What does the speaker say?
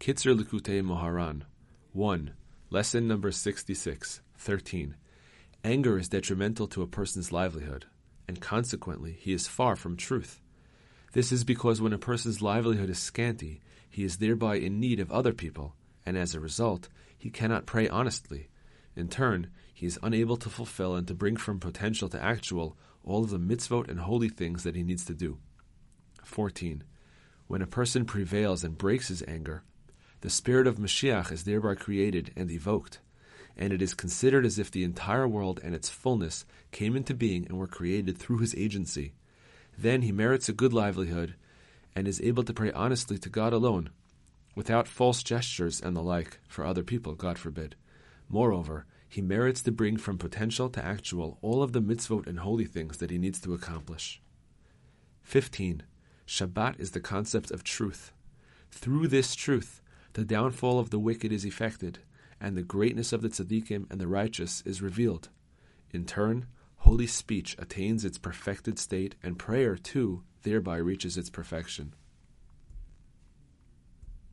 Kitzur Likutei Moharan. 1. Lesson number 66. 13. Anger is detrimental to a person's livelihood, and consequently he is far from truth. This is because when a person's livelihood is scanty, he is thereby in need of other people, and as a result, he cannot pray honestly. In turn, he is unable to fulfill and to bring from potential to actual all of the mitzvot and holy things that he needs to do. 14. When a person prevails and breaks his anger, the spirit of Mashiach is thereby created and evoked, and it is considered as if the entire world and its fullness came into being and were created through his agency. Then he merits a good livelihood and is able to pray honestly to God alone, without false gestures and the like for other people, God forbid. Moreover, he merits to bring from potential to actual all of the mitzvot and holy things that he needs to accomplish. 15. Shabbat is the concept of truth. Through this truth, the downfall of the wicked is effected, and the greatness of the tzaddikim and the righteous is revealed. In turn, holy speech attains its perfected state, and prayer, too, thereby reaches its perfection.